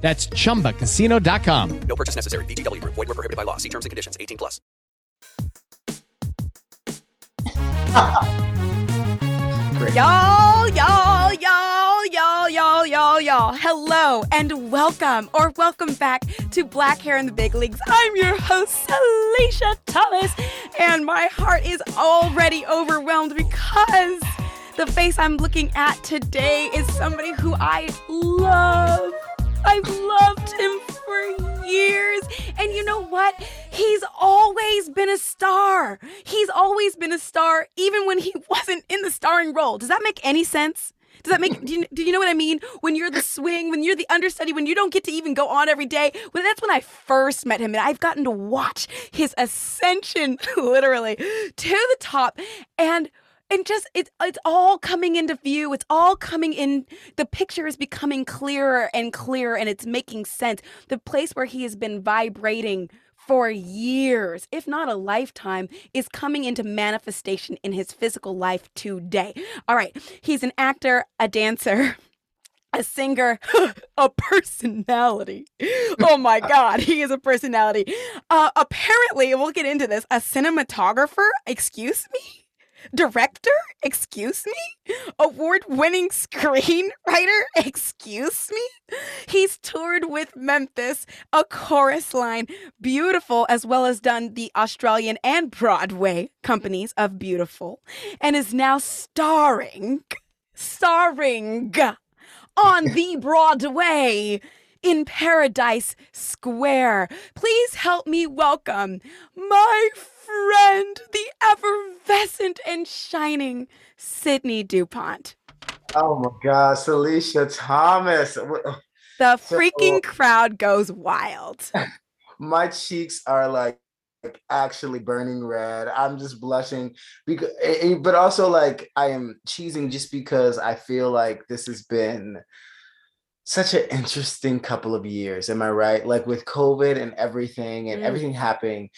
That's chumbacasino.com. No purchase necessary. VGW Group. Void were prohibited by law. See terms and conditions. 18 plus. Y'all, y'all, y'all, y'all, y'all, y'all, y'all. Hello and welcome or welcome back to Black Hair in the Big Leagues. I'm your host, Salisha Thomas, and my heart is already overwhelmed because the face I'm looking at today is somebody who I love. I've loved him for years. And you know what? He's always been a star. He's always been a star, even when he wasn't in the starring role. Does that make any sense? Does that make do you, do you know what I mean? When you're the swing, when you're the understudy, when you don't get to even go on every day. Well, that's when I first met him, and I've gotten to watch his ascension, literally, to the top. And and just it's it's all coming into view it's all coming in the picture is becoming clearer and clearer and it's making sense the place where he has been vibrating for years if not a lifetime is coming into manifestation in his physical life today all right he's an actor a dancer a singer, a personality. Oh my God, he is a personality. Uh, apparently, we'll get into this, a cinematographer. Excuse me? Director? Excuse me? Award winning screenwriter? Excuse me? He's toured with Memphis, a chorus line, Beautiful, as well as done the Australian and Broadway companies of Beautiful, and is now starring, starring on the Broadway in Paradise Square. Please help me welcome my friend, the effervescent and shining Sidney DuPont. Oh my gosh, Salisha Thomas. The freaking crowd goes wild. My cheeks are like, like actually burning red. I'm just blushing because but also like I am cheesing just because I feel like this has been such an interesting couple of years. Am I right? Like with COVID and everything and mm. everything happening.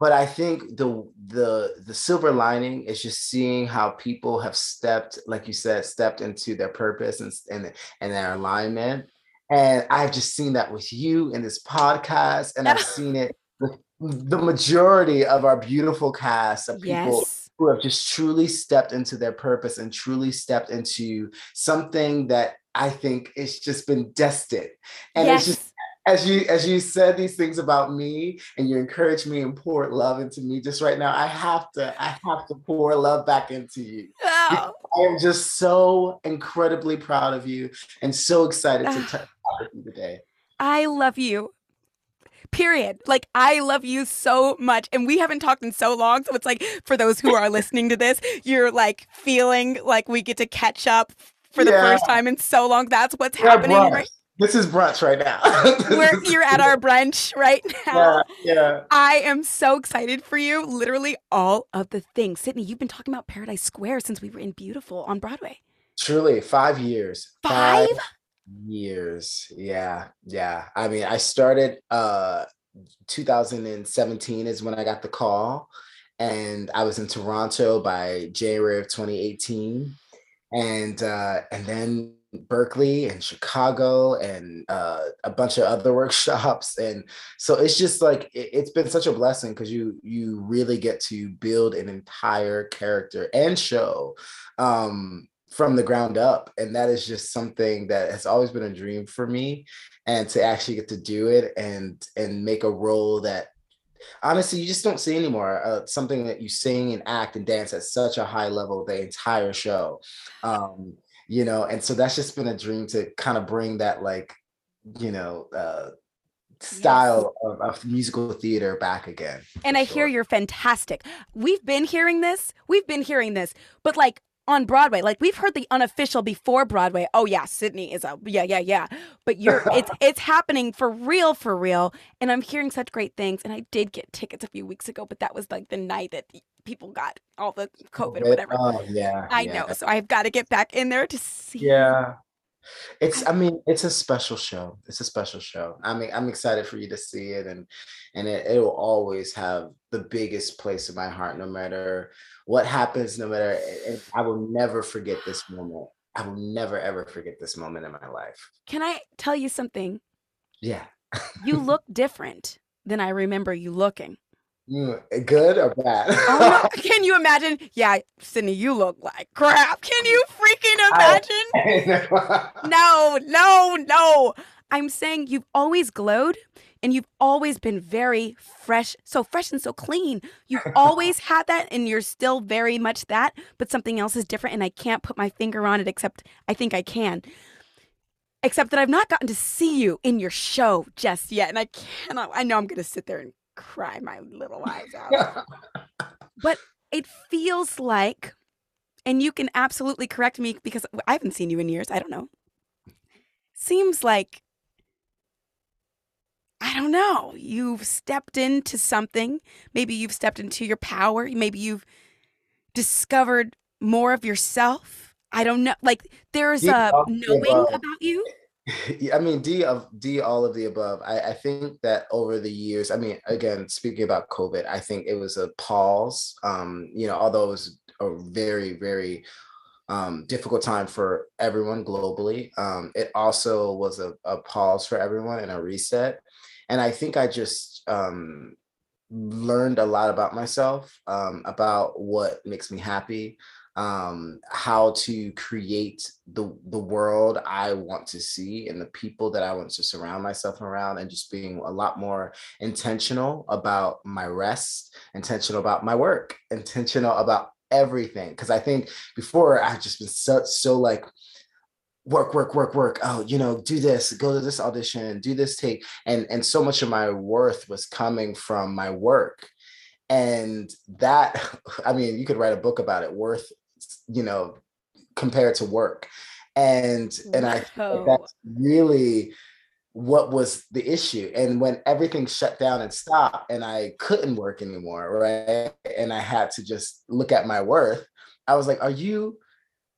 But I think the the the silver lining is just seeing how people have stepped, like you said, stepped into their purpose and and, and their alignment and I've just seen that with you in this podcast, and I've seen it with the majority of our beautiful cast of people yes. who have just truly stepped into their purpose and truly stepped into something that I think it's just been destined. And yes. it's just as you as you said these things about me and you encourage me and pour love into me just right now i have to i have to pour love back into you. Oh. i am just so incredibly proud of you and so excited to talk with you today. I love you. Period. Like i love you so much. And we haven't talked in so long so it's like for those who are listening to this you're like feeling like we get to catch up for the yeah. first time in so long. That's what's yeah, happening right this is brunch right now. We're you're at our brunch right now. Yeah, yeah. I am so excited for you. Literally all of the things. Sidney, you've been talking about Paradise Square since we were in Beautiful on Broadway. Truly, five years. Five, five years. Yeah, yeah. I mean, I started uh 2017 is when I got the call, and I was in Toronto by January of 2018, and uh, and then Berkeley and Chicago and uh, a bunch of other workshops and so it's just like it, has been such a blessing because you you really get to build an entire character and show um, from the ground up and that is just something that has always been a dream for me and to actually get to do it and and make a role that honestly you just don't see anymore uh, something that you sing and act and dance at such a high level the entire show um you know and so that's just been a dream to kind of bring that like you know uh style of, of musical theater back again And I hear you're fantastic. We've been hearing this. We've been hearing this. But like on Broadway, like we've heard the unofficial before Broadway. Oh yeah, Sidney is a yeah, yeah, yeah. But you're it's it's happening for real, for real. And I'm hearing such great things. And I did get tickets a few weeks ago, but that was like the night that people got all the COVID or whatever. oh yeah I yeah. know. So I've got to get back in there to see. Yeah. It's I mean, it's a special show. It's a special show. I mean, I'm excited for you to see it and and it, it will always have the biggest place in my heart no matter what happens, no matter and I will never forget this moment. I will never ever forget this moment in my life. Can I tell you something? Yeah. You look different than I remember you looking. Mm, good or bad? Oh no! Can you imagine? Yeah, Sidney, you look like crap. Can you freaking imagine? No, no, no. I'm saying you've always glowed and you've always been very fresh, so fresh and so clean. You've always had that and you're still very much that, but something else is different and I can't put my finger on it except I think I can. Except that I've not gotten to see you in your show just yet and I cannot I know I'm going to sit there and cry my little eyes out. but it feels like and you can absolutely correct me because I haven't seen you in years. I don't know. Seems like I don't know. You've stepped into something. Maybe you've stepped into your power. Maybe you've discovered more of yourself. I don't know. Like there's a knowing about you. I mean, D of D, all of the above. I, I think that over the years, I mean, again, speaking about COVID, I think it was a pause. Um, you know, although it was a very, very um, difficult time for everyone globally, um, it also was a, a pause for everyone and a reset. And I think I just um, learned a lot about myself, um, about what makes me happy, um, how to create the the world I want to see and the people that I want to surround myself around, and just being a lot more intentional about my rest, intentional about my work, intentional about everything. Because I think before I've just been so so like work work work work. Oh you know do this go to this audition do this take. And and so much of my worth was coming from my work. And that i mean you could write a book about it worth you know compared to work. And and i think that's really what was the issue. And when everything shut down and stopped and i couldn't work anymore right and i had to just look at my worth i was like are you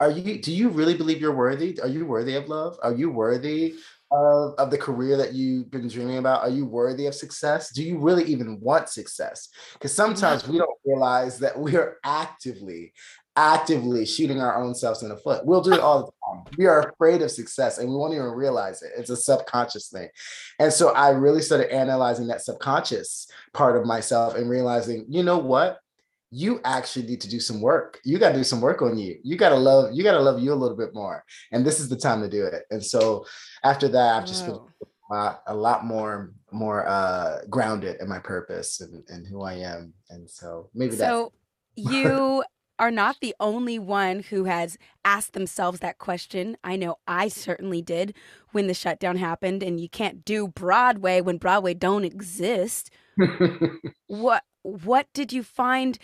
are you do you really believe you're worthy? Are you worthy of love? Are you worthy of, of the career that you've been dreaming about are you worthy of success? Do you really even want success? Because sometimes we don't realize that we are actively actively shooting our own selves in the foot. We'll do it all the time. We are afraid of success and we won't even realize it. It's a subconscious thing. And so i really started analyzing that subconscious part of myself and realizing you know what you actually need to do some work. You got to do some work on you. You got to love, you got to love you a little bit more. And this is the time to do it. And so after that, I've just been Whoa. a lot, more, more uh, grounded in my purpose and, and who I am. And so maybe that. So you are not the only one who has asked themselves that question. I know I certainly did when the shutdown happened and you can't do Broadway when Broadway don't exist. What what did you find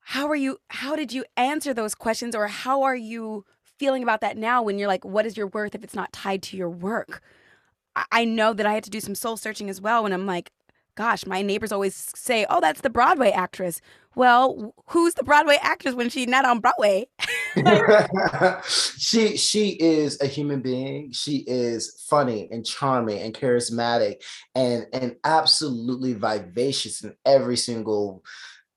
how are you how did you answer those questions or how are you feeling about that now when you're like what is your worth if it's not tied to your work? I, know that I had to do some soul searching as well when I'm like gosh, my neighbors always say, "Oh, that's the Broadway actress." Well, who's the Broadway actress when she's not on Broadway? she she is a human being. She is funny and charming and charismatic and and absolutely vivacious in every single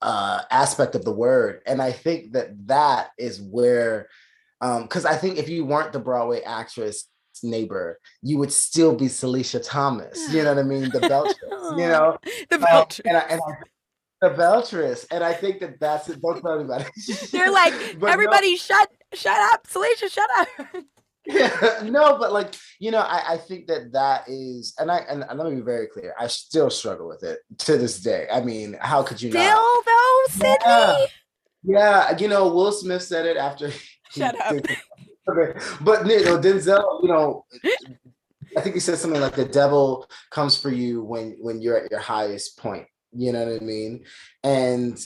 uh, aspect of the word. And I think that that is where, because I think if you weren't the Broadway actress neighbor, you would still be Salisha Thomas. You know what I mean? The Beltress. you know, the Um, Beltr- and I, and I, the Beltress, and I think that that's it. Don't tell anybody. They're like, But no- everybody shut shut up, Salisha, shut up. Yeah, no, but like you know, I, I think that that is, and I and, and let me be very clear, I still struggle with it to this day. I mean, how could you Still not? though, Sidney. Yeah. Yeah, you know, Will Smith said it after. he Shut up. But you know, Denzel, you know, I think he said something like the devil comes for you when when you're at your highest point. You know what I mean? And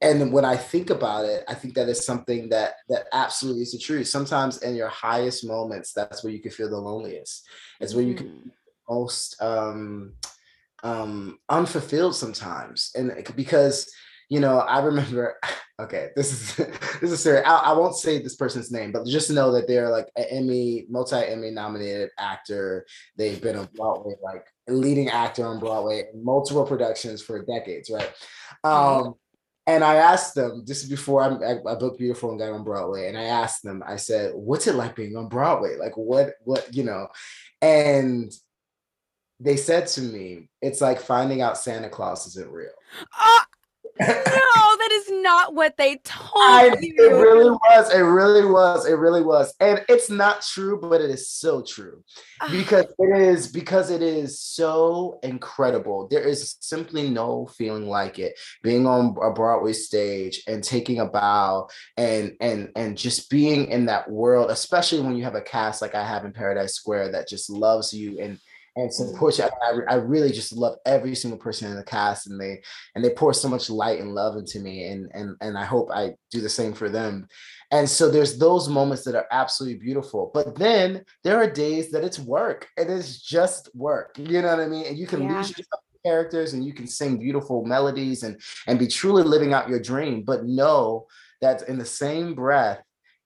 and when I think about it, I think that is something that that absolutely is the truth. Sometimes in your highest moments, that's where you can feel the loneliest. It's where you can Mm. most um um unfulfilled sometimes and because you know i remember okay this is this is serious I, I won't say this person's name but just know that they're like an emmy multi-emmy nominated actor they've been on broadway like leading actor on broadway in multiple productions for decades right um and I asked them, this is before I, I booked Beautiful and got on Broadway. And I asked them, I said, what's it like being on Broadway? Like, what, what, you know? And they said to me, it's like finding out Santa Claus isn't real. No, that is not what they told I, you. it really was. It really was. It really was. And it's not true, but it is so true Ah, because it is because it is so incredible. There is simply no feeling like it. Being on a Broadway stage and taking a bow and and and just being in that world, especially when you have a cast like I have in Paradise Square that just loves you and and supports you. I, I really just love every single person in the cast, and they and they pour so much light and love into me, and and and I hope I do the same for them. And so there's those moments that are absolutely beautiful. But then there are days that it's work. It is just work. You know what I mean? And you can Yeah. lose yourself characters and you can sing beautiful melodies and and be truly living out your dream. But know that in the same breath,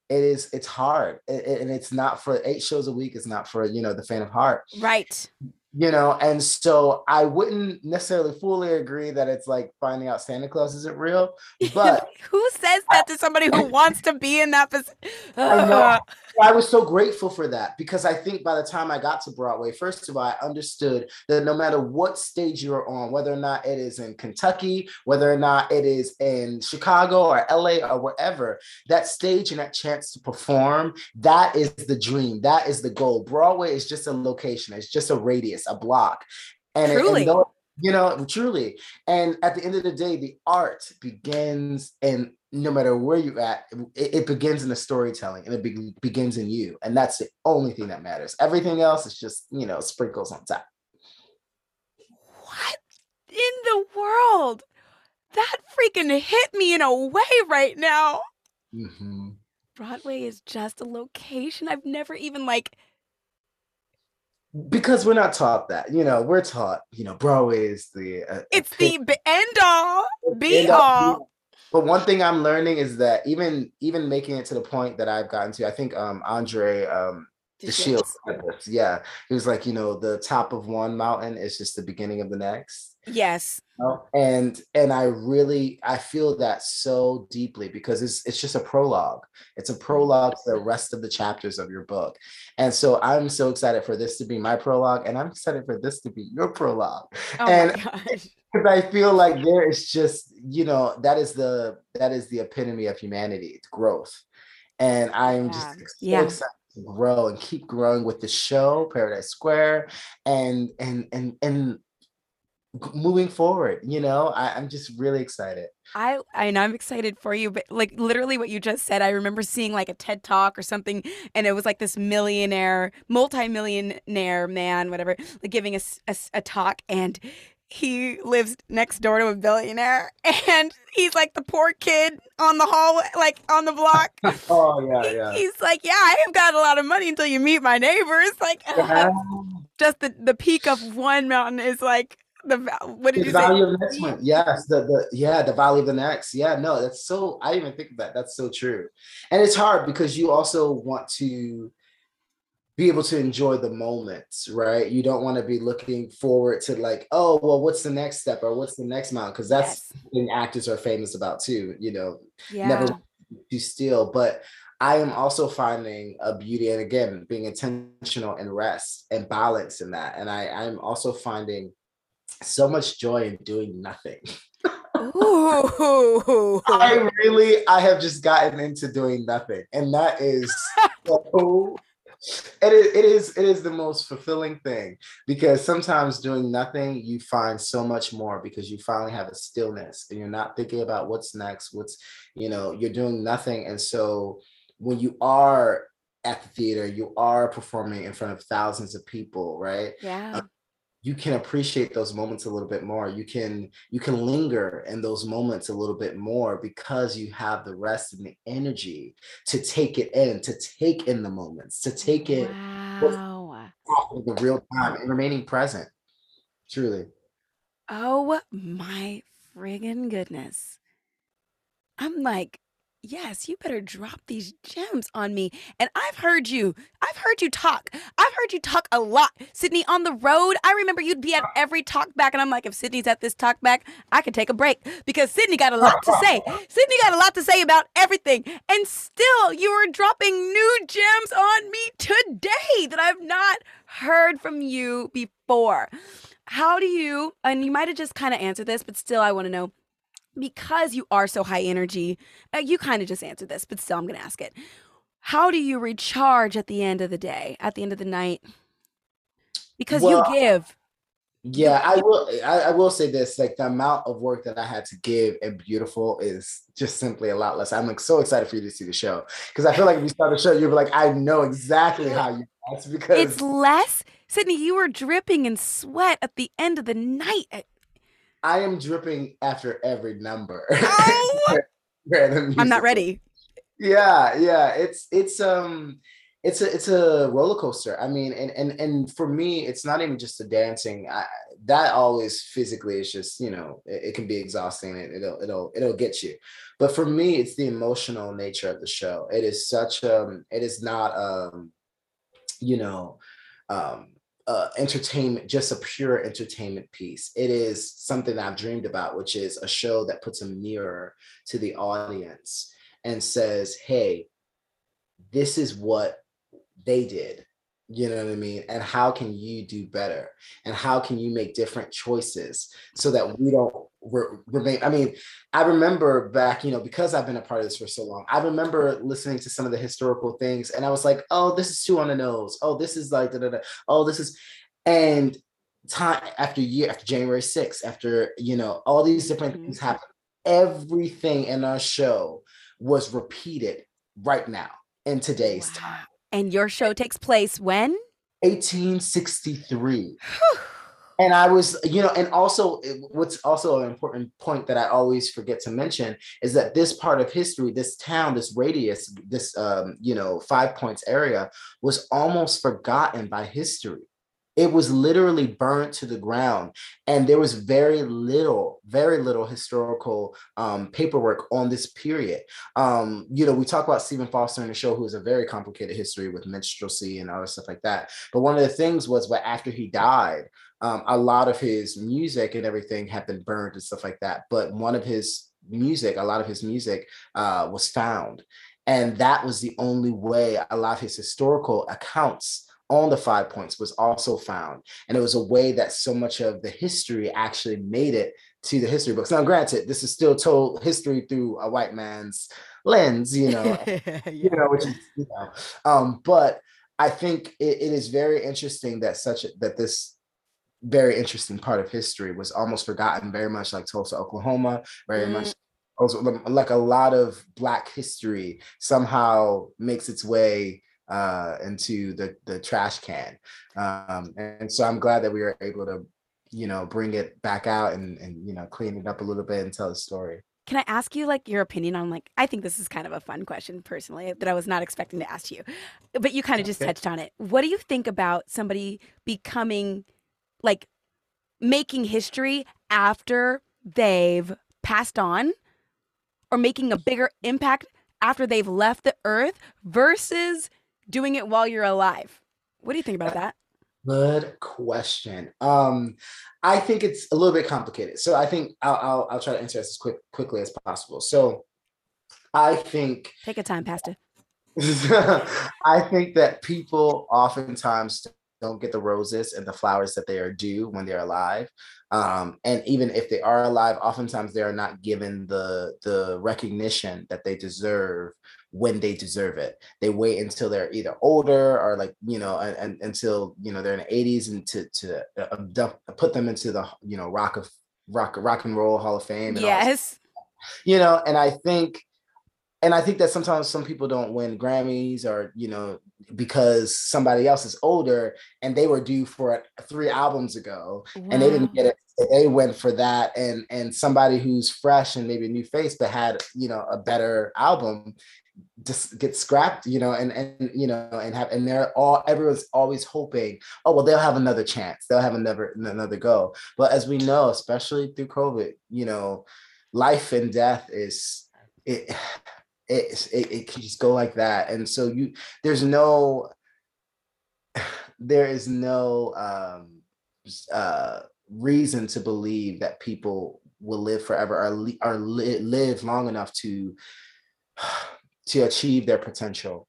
it is it's hard. It- it- and it's not for eight shows a week, it's not for you know the fan of heart right. You know and so i wouldn't necessarily fully agree that it's like finding out santa claus isn't real but who says that to somebody who wants to be in that position? I know. i was so grateful for that because i think by the time i got to broadway first of all i understood that no matter what stage you're on whether or not it is in kentucky whether or not it is in chicago or la or wherever that stage and that chance to perform that is the dream that is the goal broadway is just a location it's just a radius a block and, and though- you know truly and at the end of the day the art begins and no matter where you're at it, it begins in the storytelling and it be- begins in you and that's the only thing that matters everything else is just you know sprinkles on top What in the world? That freaking hit me in a way right now. Mhm. Broadway is just a location. I've never even like because we're not taught that you know we're taught you know broadway is the uh, it's the b- end all, be end all, all. But one thing I'm learning is that even even making it to the point that I've gotten to, I think um Andre um the shield yeah he was like you know the top of one mountain is just the beginning of the next Yes. you know? and and i really i feel that so deeply because it's it's just a prologue it's a mm-hmm. prologue to the rest of the chapters of your book and so i'm so excited for this to be my prologue and i'm excited for this to be your prologue Oh And- because I feel like there is just, you know, that is the that is the epitome of humanity, it's growth. And I'm just Yeah. so Yeah. excited to grow and keep growing with the show, Paradise Square, and and and and moving forward, you know, I, I'm just really excited. I I know I'm excited for you, but like literally what you just said, I remember seeing like a TED talk or something, and it was like this millionaire, multi-millionaire man, whatever, like giving a a talk, and he lives next door to a billionaire, and he's like the poor kid on the hallway, like on the block. Oh yeah, yeah. He's like, yeah, I have got a lot of money until you meet my neighbors. Like, Yeah. just the the peak of one mountain is like the what did The you say? value of the next one. Yes, the the yeah, the value of the next. Yeah, no, that's so I didn't even think of that. That's so true. And it's hard because you also want to be able to enjoy the moments, right? You don't want to be looking forward to like, oh, well, what's the next step or what's the next mountain? Because that's Yes. something actors are famous about too, you know, Yeah. never too still. But I am also finding a beauty and again being intentional and rest and balance in that. And I, I'm also finding so much joy in doing nothing. Ooh. I really, I have just gotten into doing nothing, and that is so. It is, it is, it is the most fulfilling thing because sometimes doing nothing, you find so much more because you finally have a stillness and you're not thinking about what's next, what's, you know, you're doing nothing, and so when you are at the theater, you are performing in front of thousands of people, right? yeah. You can appreciate those moments a little bit more you can you can linger in those moments a little bit more because you have the rest and the energy to take it in to take in the moments to take it Wow. in the real time and remaining present truly Oh my friggin' goodness. I'm like, yes, you better drop these gems on me. And I've heard you. I've heard you talk. I've heard you talk a lot. Sidney, on the road, I remember you'd be at every talk back. And I'm like, if Sidney's at this talk back, I could take a break because Sidney got a lot to say. Sidney got a lot to say about everything. And still, you are dropping new gems on me today that I've not heard from you before. How do you, and you might have just kind of answered this, but still, I want to know because you are so high energy, uh, you kind of just answered this, but still, I'm going to ask it. How do you recharge at the end of the day, at the end of the night? Because Well, you give. yeah i will I, I will say this like the amount of work that i had to give and beautiful is just simply a lot less i'm like so excited for you to see the show because i feel like if you start the show you'll be like i know exactly how you that's because It's less. Sidney, you were dripping in sweat at the end of the night. Uh, I am dripping after every number. Oh! I'm not ready. Yeah, yeah. It's it's um it's a it's a roller coaster. I mean, and and and for me, it's not even just the dancing. I, that always physically is just you know it, it can be exhausting. It, it'll it'll it'll get you. But for me, it's the emotional nature of the show. It is such um it is not um you know um uh, entertainment, just a pure entertainment piece. It is something that I've dreamed about, which is a show that puts a mirror to the audience and says, hey, this is what they did. You know what I mean? And how can you do better? And how can you make different choices so that we don't remain? I mean, I remember back, you know, because I've been a part of this for so long, I remember listening to some of the historical things and I was like, oh, this is too on the nose. Oh, this is like, da, da, da. oh, this is, and time after year, after January 6th, after, you know, all these different Mhm. things happen, everything in our show was repeated right now in today's time. And your show takes place when? 1863. And I was, you know, and also what's also an important point that I always forget to mention is that this part of history, this town, this radius, this, um, you know, five points area was almost forgotten by history. It was literally burnt to the ground, and there was very little, very little historical um, paperwork on this period. Um, you know, we talk about Stephen Foster in the show, who has a very complicated history with minstrelsy and other stuff like that. But one of the things was, but after he died, um, a lot of his music and everything had been burned and stuff like that. But one of his music, a lot of his music, uh, was found, and that was the only way a lot of his historical accounts on the five points was also found. And it was a way that so much of the history actually made it to the history books. Now granted this is still told history through a white man's lens you know you know, which is, you know, um, but I think it, it is very interesting that such a, that this very interesting part of history was almost forgotten, very much like Tulsa, Oklahoma, very Mm. much also like a lot of Black history somehow makes its way uh, into the the trash can, um, and so I'm glad that we were able to, you know, bring it back out and and you know clean it up a little bit and tell the story. Can I ask you like your opinion on like I think this is kind of a fun question personally that I was not expecting to ask you. But you kind of just Okay. touched on it. What do you think about somebody becoming like making history after they've passed on or making a bigger impact after they've left the earth versus doing it while you're alive? What do you think about that? Good question. Um, I think it's a little bit complicated. So I think I'll I'll, I'll try to answer this as quick quickly as possible. So I think Take a time, Pastor. I think that people oftentimes don't get the roses and the flowers that they are due when they're alive. Um, and even if they are alive, oftentimes they are not given the the recognition that they deserve when they deserve it. They wait until they're either older or like you know, and, and until you know they're in the 80s and to to uh, put them into the you know rock of rock rock and roll Hall of Fame. And yes. you know, and I think and I think that sometimes some people don't win Grammys or you know because somebody else is older and they were due for it three albums ago wow. and they didn't get it. They went for that, and and somebody who's fresh and maybe a new face but had you know a better album just get scrapped, you know, and and you know, and have and they're all everyone's always hoping, oh well, they'll have another chance, they'll have another another go. But as we know, especially through COVID, you know, life and death is it it, it, it can just go like that and so you there's no there is no um uh reason to believe that people will live forever or, li- or li- live long enough to to achieve their potential.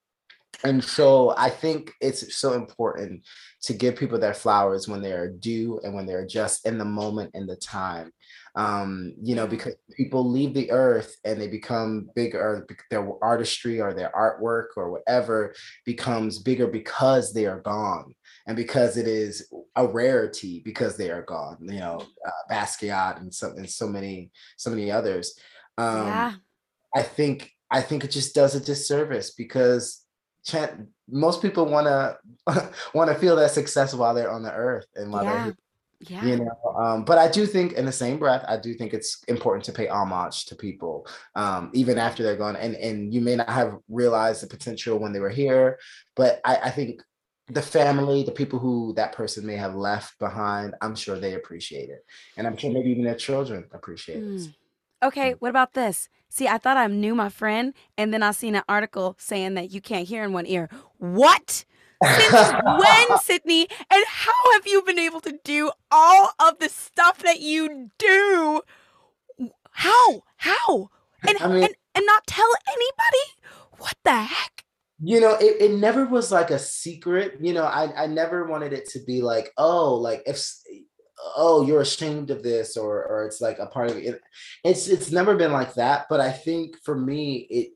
And so i think it's so important to give people their flowers when they are due and when they're just in the moment in the time um, you know, because people leave the earth and they become bigger, their artistry or their artwork or whatever becomes bigger because they are gone and because it is a rarity because they are gone, you know, uh, Basquiat and so, and so many, so many others. Um, yeah. I think, I think it just does a disservice because most people want to want to feel that success while they're on the earth and while yeah. they're yeah. You know, um, but I do think in the same breath, I do think it's important to pay homage to people, um, even after they're gone. And and you may not have realized the potential when they were here, but I, I think the family, the people who that person may have left behind, I'm sure they appreciate it. And I'm sure maybe even their children appreciate mm. it. Okay, what about this? See, I thought I knew my friend, and then I seen an article saying that you can't hear in one ear. What? Since when, Sidney? And how have you been able to do all of the stuff that you do? How? How? And, I mean, and, and not tell anybody? What the heck? You know, it, it never was like a secret. You know, I, I never wanted it to be like, oh, like if oh you're ashamed of this or or it's like a part of it it's it's never been like that but i think for me it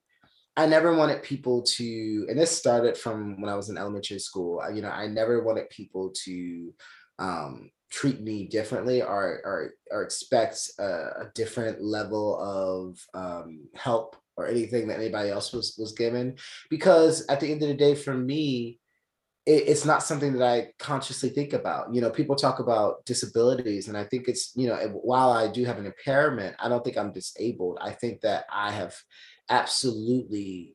I never wanted people to, and this started from when I was in elementary school. I, you know, I never wanted people to um, treat me differently or or, or expect a, a different level of um, help or anything that anybody else was was given. Because at the end of the day, for me, it, it's not something that I consciously think about. You know, people talk about disabilities, and I think it's you know, while I do have an impairment, I don't think I'm disabled. I think that I have absolutely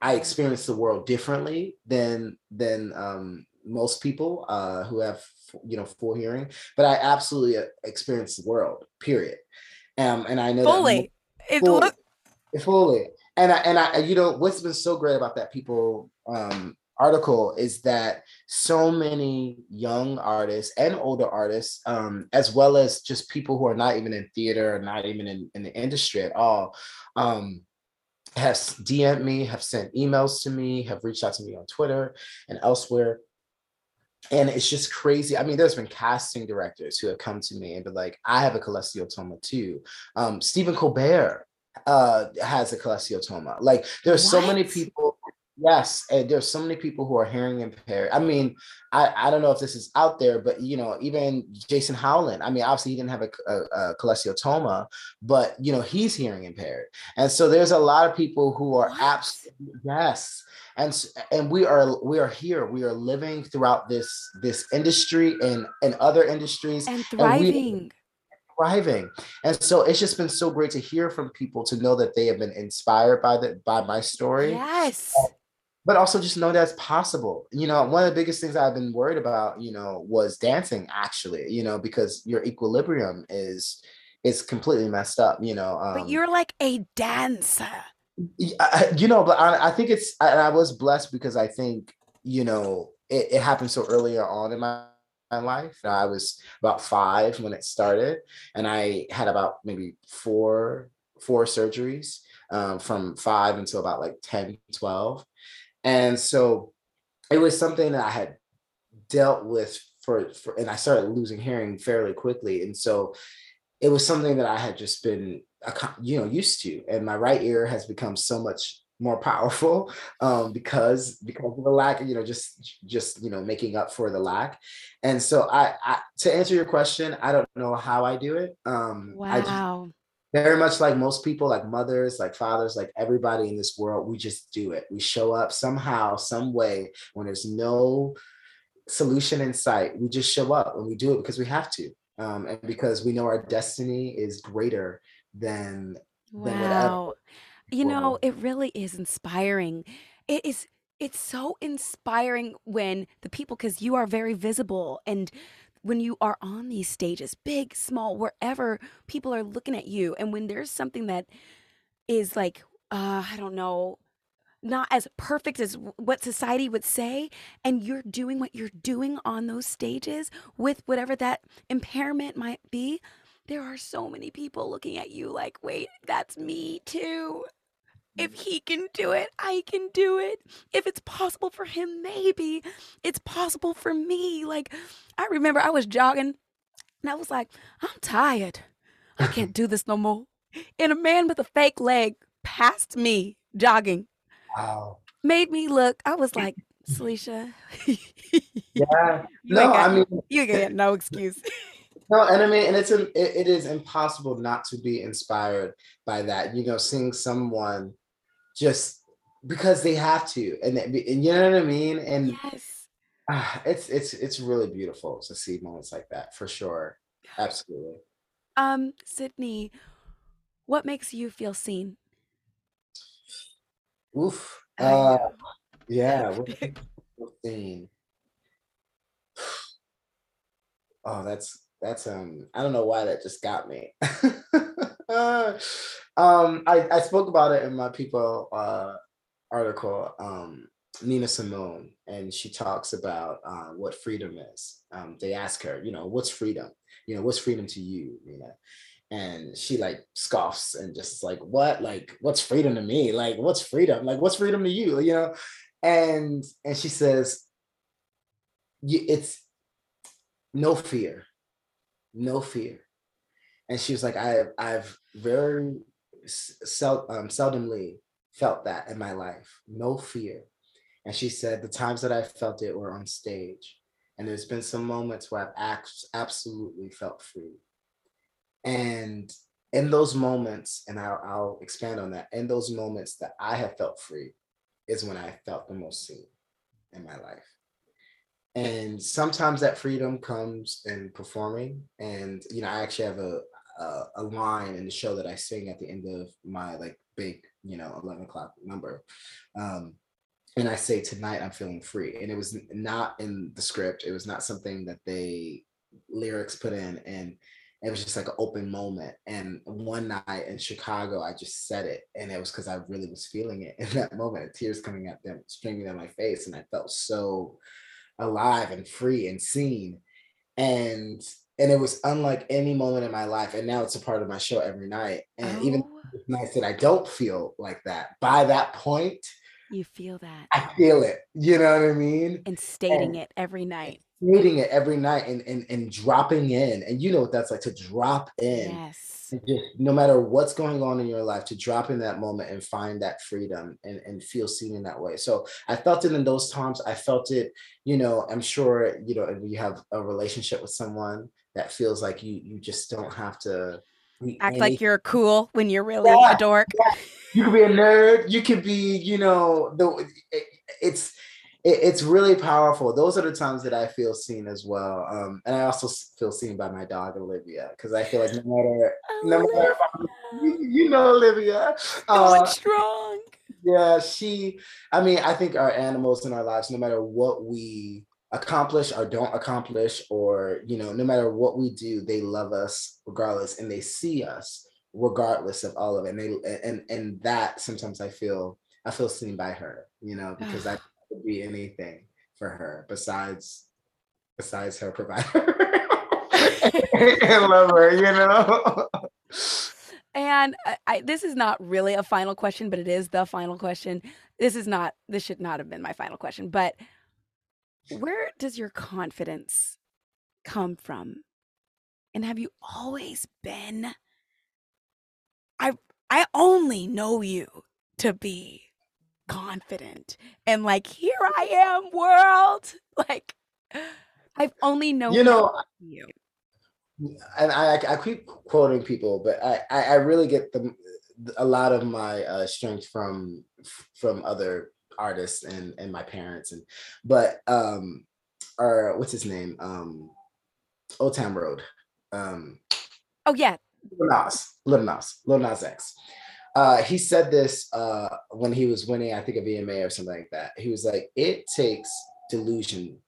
I experience the world differently than than um, most people uh, who have you know full hearing, but I absolutely uh, experience the world. Period. Um, and I know fully, that fully, fully. And I and I you know what's been so great about that people um, article is that so many young artists and older artists, um, as well as just people who are not even in theater or not even in, in the industry at all, um, have DM'd me, have sent emails to me, have reached out to me on Twitter and elsewhere. And it's just crazy. I mean, there's been casting directors who have come to me and been like, I have a cholesteatoma too. Um, Stephen Colbert uh, has a cholesteatoma. Like, there's what? so many people Yes, and there's so many people who are hearing impaired. I mean, I, I don't know if this is out there, but you know, even Jason Howland. I mean, obviously he didn't have a, a, a cholesteatoma, but you know, he's hearing impaired, and so there's a lot of people who are absolutely yes, and and we are we are here. We are living throughout this this industry and and other industries and thriving. And we, thriving. And so it's just been so great to hear from people to know that they have been inspired by the by my story. Yes but also just know that's possible. You know, one of the biggest things I've been worried about, you know, was dancing actually, you know, because your equilibrium is is completely messed up, you know. Um, but you're like a dancer. you know, but I, I think it's, I, I, was blessed because I think, you know, it, it happened so earlier on in my, my life. I was about five when it started, and I had about maybe four four surgeries um, from five until about like 10, 12. And so it was something that I had dealt with for, for and I started losing hearing fairly quickly. And so it was something that I had just been you know used to. And my right ear has become so much more powerful um, because because of the lack you know just just you know making up for the lack. And so I, I to answer your question i don't know how i do it. Um wow very much like most people like mothers like fathers like everybody in this world we just do it. We show up somehow some way when there's no solution in sight we just show up and we do it because we have to um, and because we know our destiny is greater than than whatever wow. You know it really is inspiring. It is it's so inspiring when the people because you are very visible and when you are on these stages, big, small, wherever people are looking at you, and when there's something that is like, uh, I don't know, not as perfect as what society would say, and you're doing what you're doing on those stages with whatever that impairment might be, there are so many people looking at you like, wait, that's me too. If he can do it, I can do it. If it's possible for him, maybe it's possible for me. Like, I remember I was jogging and I was like, I'm tired. I can't do this no more. And a man with a fake leg passed me jogging. Wow. Made me look, I was like, Salisha. yeah. no, I mean, you get no excuse. No, and I mean, and it's a, it, it is impossible not to be inspired by that. You know, seeing someone just because they have to, and, and you know what I mean. And yes. uh, it's it's it's really beautiful to see moments like that for sure. Absolutely. Um, Sidney, what makes you feel seen? Oof. Uh, yeah. seen? Oh, that's that's um. I don't know why that just got me. um, I, I spoke about it in my people uh, article, um, Nina Simone, and she talks about uh, what freedom is. Um, they ask her, you know, what's freedom? You know, what's freedom to you, Nina? And she like scoffs and just like, what? Like, what's freedom to me? Like, what's freedom? Like, what's freedom to you? You know? And and she says, it's no fear, no fear and she was like, I I've very sel- um, seldomly felt that in my life, no fear. And she said the times that I felt it were on stage, and there's been some moments where I've absolutely felt free. And in those moments, and I'll, I'll expand on that. In those moments that I have felt free, is when I felt the most seen in my life and sometimes that freedom comes in performing and you know i actually have a uh, a line in the show that I sing at the end of my like big, you know, 11 o'clock number. Um, and I say, tonight I'm feeling free. And it was not in the script. It was not something that they lyrics put in. And it was just like an open moment. And one night in Chicago, I just said it. And it was because I really was feeling it in that moment, tears coming at them, streaming down my face. And I felt so alive and free and seen. And and it was unlike any moment in my life and now it's a part of my show every night and oh. even nights that i don't feel like that. By that point you feel that. I feel it you know what i mean? And stating and it every night. stating it every night and, and and dropping in and you know what that's like to drop in yes. just no matter what's going on in your life to drop in that moment and find that freedom and, and feel seen in that way. So i felt it in those times. I felt it you know i'm sure you know if you have a relationship with someone that feels like you you just don't have to act like you're cool when you're really yeah, a dork yeah. you could be a nerd you could be you know the it, it's it, it's really powerful. Those are the times that I feel seen as well. Um, and I also feel seen by my dog Olivia because I feel like no matter, no matter you, you, know Olivia, uh, strong. Yeah, she. I mean, I think our animals in our lives, no matter what we accomplish or don't accomplish, or you know, no matter what we do, they love us regardless, and they see us regardless of all of it. And they and and that sometimes I feel I feel seen by her, you know, because I could be anything for her besides besides her provider and lover, you know. And I, I, this is not really a final question, but it is the final question. This is not. This should not have been my final question. But where does your confidence come from? And have you always been I I only know you to be confident and like here I am world like I've only known You know, you. and I I keep quoting people, but I I really get the a lot of my uh, strength from from other artists and and my parents and but um or what's his name um Old Town Road um Oh yeah. Lil Nas Lil Nas Lil Nas X. Uh, he said this uh, when he was winning, I think a VMA or something like that. He was like, "It takes delusion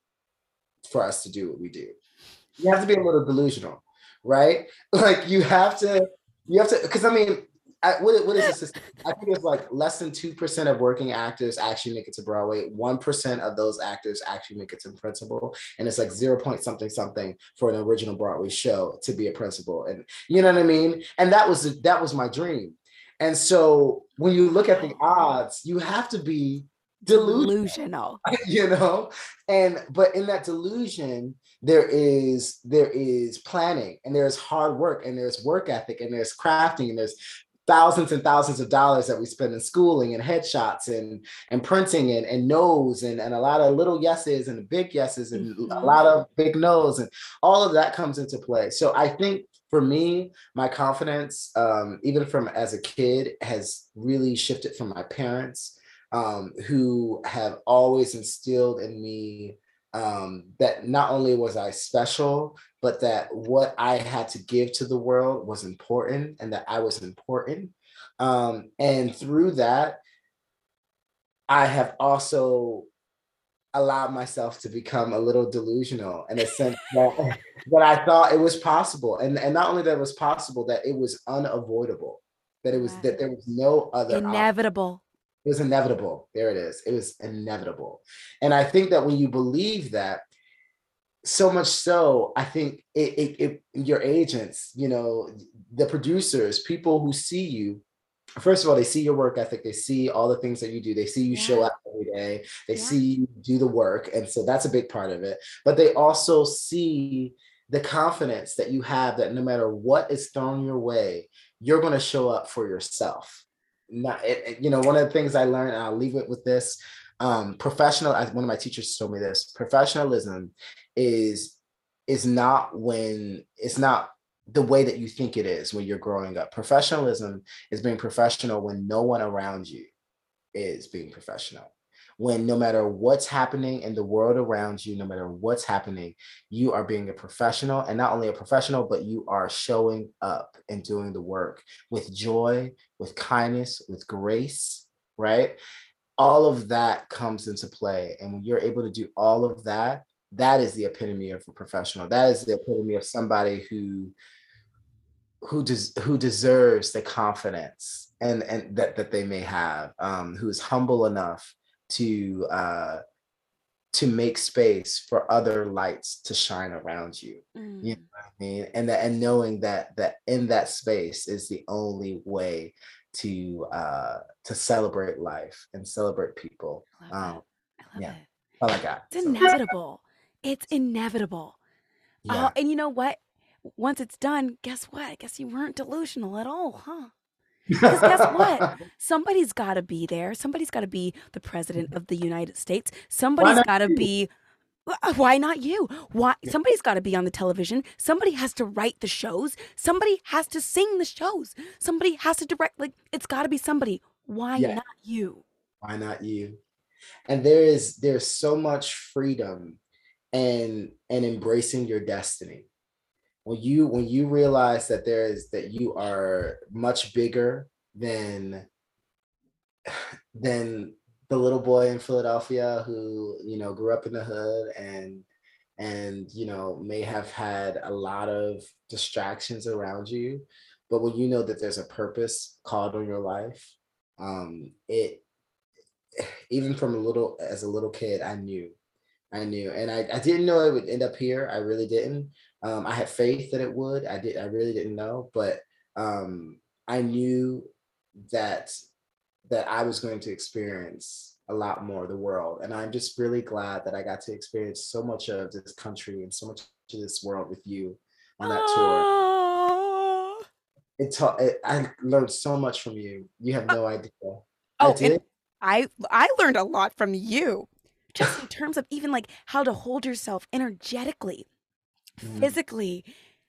for us to do what we do. You have to be a little delusional, right? Like you have to, you have to, because I mean, I, what, what is the system? I think it's like less than two percent of working actors actually make it to Broadway. One percent of those actors actually make it to principal, and it's like zero point something something for an original Broadway show to be a principal. And you know what I mean? And that was that was my dream. And so when you look at the odds, you have to be delusional Delusional. you know and but in that delusion there is there is planning and there's hard work and there's work ethic and there's crafting and there's thousands and thousands of dollars that we spend in schooling and headshots and and printing and, and no's and, and a lot of little yeses and big yeses and a Mhm. lot of big no's and all of that comes into play so i think for me my confidence um, even from as a kid has really shifted from my parents um, who have always instilled in me um, that not only was I special, but that what I had to give to the world was important and that I was important. Um, and through that, I have also allowed myself to become a little delusional in a sense that, that I thought it was possible. And, and not only that it was possible, that it was unavoidable, that it was Wow. that there was no other option Inevitable. it was inevitable. There it is. It was inevitable. And I think that when you believe that, so much so, I think it, it, it your agents, you know, the producers, people who see you, first of all, they see your work ethic, they see all the things that you do, they see you show up every day, they Yeah. see you do the work. And so that's a big part of it. But they also see the confidence that you have that no matter what is thrown your way, you're going to show up for yourself not it, it- you know one of the things i learned and i'll leave it with this um professional one of my teachers told me this professionalism is is not when it's not the way that you think it is when you're growing up professionalism is being professional when no one around you is being professional when no matter what's happening in the world around you no matter what's happening you are being a professional and not only a professional but you are showing up and doing the work with joy with kindness, with grace, right? All of that comes into play. And when you're able to do all of that, that is the epitome of a professional. That is the epitome of somebody who who does who deserves the confidence and and that that they may have, um, who is humble enough to uh to make space for other lights to shine around you. Mm. You know what I mean? And that and knowing that that in that space is the only way to uh to celebrate life and celebrate people. I love Um. I yeah. it. all I got. It's So, inevitable. It's inevitable. yeah. Oh, and you know what? Once it's done, guess what? I guess you weren't delusional at all, huh? Because guess what? Somebody's got to be there. Somebody's got to be the president of the United States. Somebody's got to be. Uh, Why not you? Why somebody's got to be on the television. Somebody has to write the shows. Somebody has to sing the shows. Somebody has to direct. Like it's got to be somebody. Why Yeah. not you? Why not you? And there is there's so much freedom and and embracing your destiny. When you when you realize that there is that you are much bigger than than the little boy in Philadelphia who, you know, grew up in the hood and and you know may have had a lot of distractions around you but when you know that there's a purpose called on your life um it even from a little as a little kid i knew i knew and i, I didn't know it would end up here i really didn't. Um i had faith that it would i did i really didn't know but um i knew that that i was going to experience a lot more of the world. And I'm just really glad that I got to experience so much of this country and so much of this world with you on that tour. Oh, It taught it, I learned so much from you. You have no idea. Oh, I did. I I learned a lot from you, just in terms of even like how to hold yourself energetically, Mm. physically.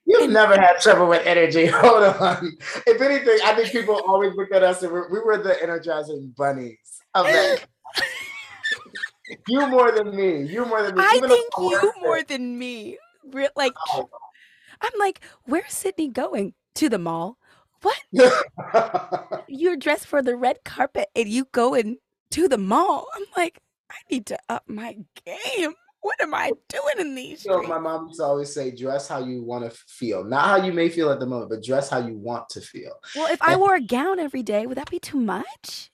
You've and- never had trouble with energy. Hold on. If anything, I think people always look at us and we're, we were the energizing bunnies. of that. you more than me. You more than me. I Even think you more it. than me. Like Oh. I'm like, where's Sidney going? To the mall? What? You're dressed for the red carpet and you going to the mall? I'm like, I need to up my game. What am I doing in these So my mom used to always say, dress how you want to feel. Not how you may feel at the moment, but dress how you want to feel. Well, if I wore a gown every day, would that be too much?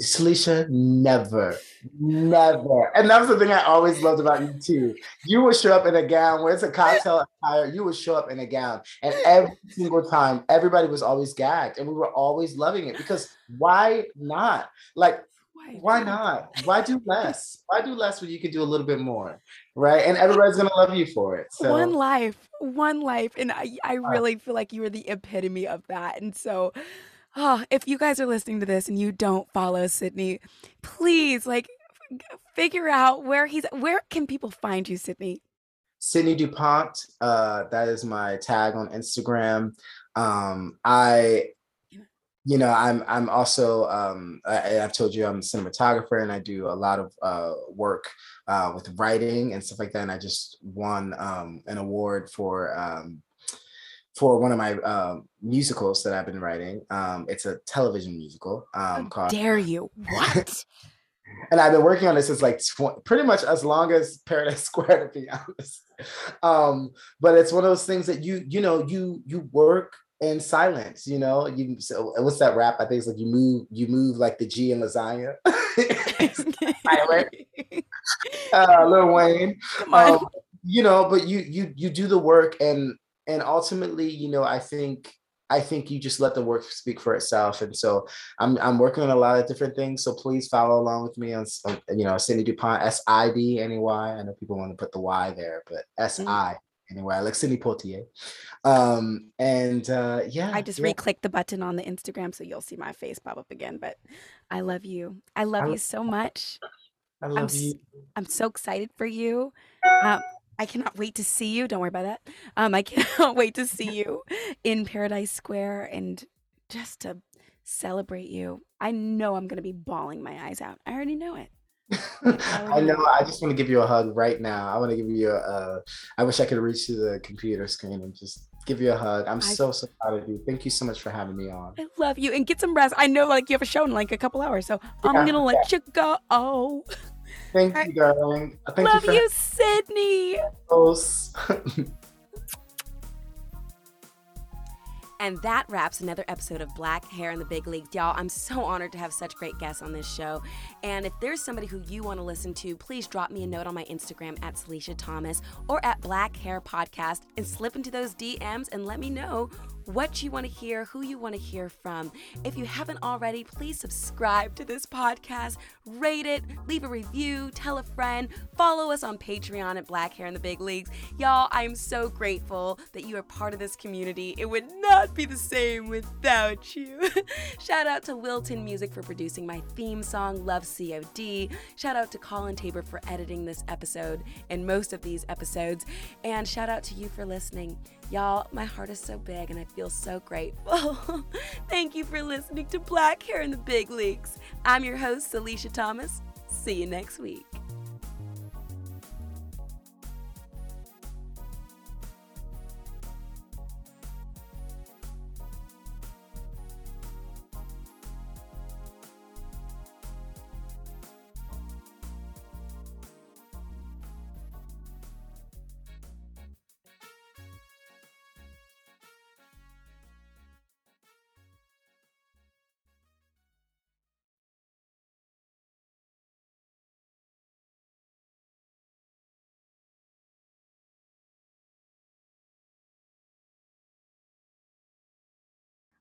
Salisha, never, never. And that's the thing I always loved about you too. You would show up in a gown where it's a cocktail attire, you would show up in a gown. And every single time, everybody was always gagged. And we were always loving it because why not? Like, why not? Why do less? Why do less when you can do a little bit more? Right. And everybody's gonna love you for it. So One life, one life. And I, I really feel like you are the epitome of that. And so, oh, if you guys are listening to this and you don't follow Sidney, please like figure out where he's where can people find you, Sidney? Sidney DuPont. Uh, that is my tag on Instagram. Um, I, you know, I'm I'm also um, I, I've told you I'm a cinematographer and I do a lot of uh, work uh, with writing and stuff like that. And I just won um, an award for um, for one of my um, musicals that I've been writing. Um, it's a television musical um, How called dare you? What? and I've been working on this since like tw- pretty much as long as Paradise Square, to be honest. Um, but it's one of those things that you you know you you work in silence. You know, you so what's that rap? I think it's like you move you move like the G in lasagna. Silent. uh, Lil Wayne. Um, you know, but you you you do the work and and ultimately, you know, I think I think you just let the work speak for itself. And so I'm I'm working on a lot of different things. So please follow along with me on, on, you know Sidney DuPont S I D N E Y. I know people want to put the Y there, but S I anyway, like Sidney Poitier. Um and uh yeah, I just yeah. re-clicked the button on the Instagram so you'll see my face pop up again. But I love you. I love I you so much. I love s- you. I'm so excited for you. Um, I cannot wait to see you. Don't worry about that. Um, I cannot wait to see you in Paradise Square and just to celebrate you. I know I'm going to be bawling my eyes out. I already know it. I know. I just want to give you a hug right now. I want to give you a. Uh, I wish I could reach to the computer screen and just give you a hug. I'm I- so so proud of you. Thank you so much for having me on. I love you and get some rest. I know like you have a show in like a couple hours, so I'm Yeah, going to let you go. Oh, Thank I you, darling. Thank love you you, Sidney. And that wraps another episode of Black Hair in the Big Leagues. Y'all, I'm so honored to have such great guests on this show. And if there's somebody who you want to listen to, please drop me a note on my Instagram at Salisha Thomas or at Black Hair Podcast and slip into those DMs and let me know what you want to hear, who you want to hear from. If you haven't already, please subscribe to this podcast, rate it, leave a review, tell a friend, follow us on Patreon at Black Hair in the Big Leagues. Y'all, I'm so grateful that you are part of this community. It would not be the same without you. Shout out to Wilton Music for producing my theme song, Love COD. Shout out to Colin Tabor for editing this episode and most of these episodes. And shout out to you for listening. Y'all, my heart is so big and I feel so grateful. Thank you for listening to Black Hair in the Big Leagues. I'm your host, Salisha Thomas. See you next week.